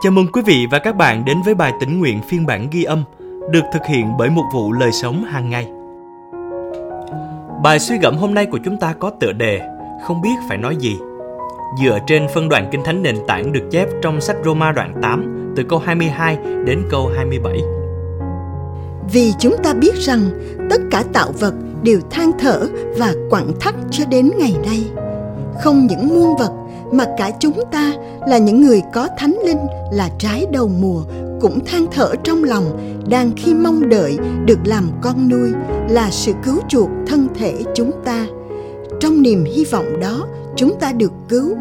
Chào mừng quý vị và các bạn đến với bài tĩnh nguyện phiên bản ghi âm, được thực hiện bởi một vụ lời sống hàng ngày. Bài suy gẫm hôm nay của chúng ta có tựa đề Không biết phải nói gì. Dựa trên phân đoạn Kinh Thánh nền tảng được chép trong sách Roma đoạn 8 từ câu 22 đến câu 27. Vì chúng ta biết rằng tất cả tạo vật đều than thở và quặn thắt cho đến ngày nay. Không những muôn vật mà cả chúng ta là những người có thánh linh, là trái đầu mùa, cũng than thở trong lòng, đang khi mong đợi được làm con nuôi, là sự cứu chuộc thân thể chúng ta. Trong niềm hy vọng đó, chúng ta được cứu.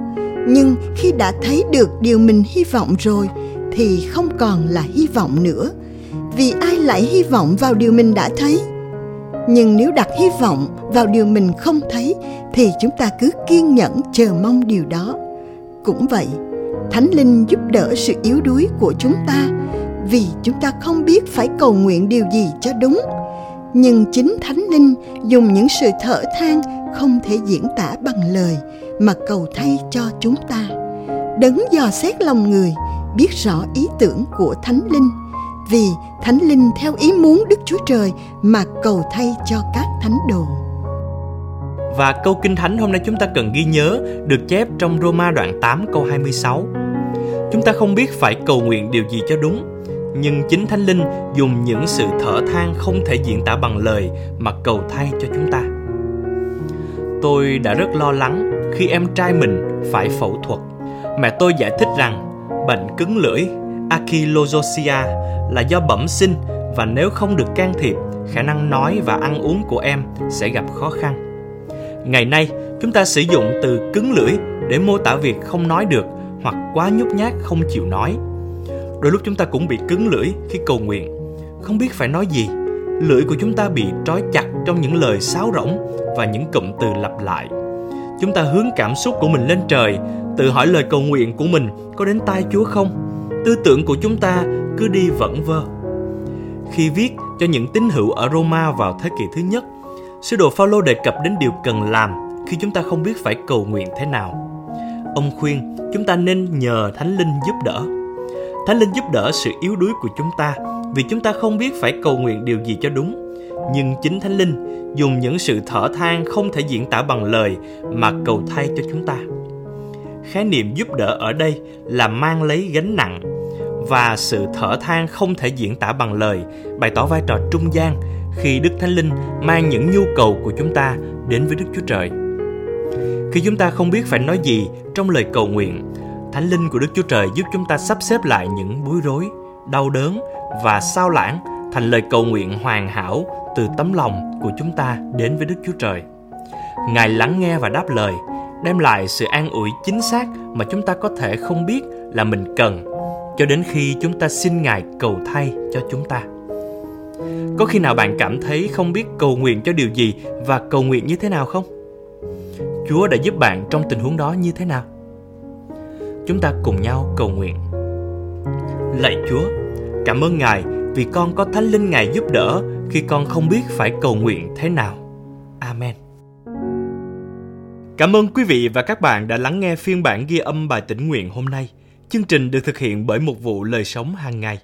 Nhưng khi đã thấy được điều mình hy vọng rồi, thì không còn là hy vọng nữa. Vì ai lại hy vọng vào điều mình đã thấy? Nhưng nếu đặt hy vọng vào điều mình không thấy thì chúng ta cứ kiên nhẫn chờ mong điều đó. Cũng vậy, thánh linh giúp đỡ sự yếu đuối của chúng ta vì chúng ta không biết phải cầu nguyện điều gì cho đúng. Nhưng chính thánh linh dùng những sự thở than không thể diễn tả bằng lời mà cầu thay cho chúng ta. Đấng dò xét lòng người, biết rõ ý tưởng của thánh linh. Vì thánh linh theo ý muốn đức chúa trời mà cầu thay cho các thánh đồ và câu kinh thánh hôm nay chúng ta cần ghi nhớ được chép trong Roma đoạn 8 câu 26. Chúng ta không biết phải cầu nguyện điều gì cho đúng, nhưng chính Thánh Linh dùng những sự thở than không thể diễn tả bằng lời mà cầu thay cho chúng ta. Tôi đã rất lo lắng khi em trai mình phải phẫu thuật. Mẹ tôi giải thích rằng bệnh cứng lưỡi ankylosing là do bẩm sinh và nếu không được can thiệp, khả năng nói và ăn uống của em sẽ gặp khó khăn. Ngày nay, chúng ta sử dụng từ cứng lưỡi để mô tả việc không nói được hoặc quá nhút nhát không chịu nói. Đôi lúc chúng ta cũng bị cứng lưỡi khi cầu nguyện, không biết phải nói gì. Lưỡi của chúng ta bị trói chặt trong những lời sáo rỗng và những cụm từ lặp lại. Chúng ta hướng cảm xúc của mình lên trời, tự hỏi lời cầu nguyện của mình có đến tai Chúa không? Tư tưởng của chúng ta cứ đi vẩn vơ. Khi viết cho những tín hữu ở Roma vào thế kỷ thứ nhất, Sứ đồ Phaolô đề cập đến điều cần làm khi chúng ta không biết phải cầu nguyện thế nào. Ông khuyên chúng ta nên nhờ Thánh Linh giúp đỡ. Thánh Linh giúp đỡ sự yếu đuối của chúng ta vì chúng ta không biết phải cầu nguyện điều gì cho đúng. Nhưng chính Thánh Linh dùng những sự thở than không thể diễn tả bằng lời mà cầu thay cho chúng ta. Khái niệm giúp đỡ ở đây là mang lấy gánh nặng và sự thở than không thể diễn tả bằng lời, bày tỏ vai trò trung gian khi Đức Thánh Linh mang những nhu cầu của chúng ta đến với Đức Chúa Trời. Khi chúng ta không biết phải nói gì trong lời cầu nguyện, Thánh Linh của Đức Chúa Trời giúp chúng ta sắp xếp lại những bối rối, đau đớn và sao lãng thành lời cầu nguyện hoàn hảo từ tấm lòng của chúng ta đến với Đức Chúa Trời. Ngài lắng nghe và đáp lời, đem lại sự an ủi chính xác mà chúng ta có thể không biết là mình cần cho đến khi chúng ta xin Ngài cầu thay cho chúng ta. Có khi nào bạn cảm thấy không biết cầu nguyện cho điều gì và cầu nguyện như thế nào không? Chúa đã giúp bạn trong tình huống đó như thế nào? Chúng ta cùng nhau cầu nguyện. Lạy Chúa, cảm ơn Ngài vì con có Thánh Linh Ngài giúp đỡ khi con không biết phải cầu nguyện thế nào. Amen. Cảm ơn quý vị và các bạn đã lắng nghe phiên bản ghi âm bài tĩnh nguyện hôm nay. Chương trình được thực hiện bởi một vụ lời sống hàng ngày.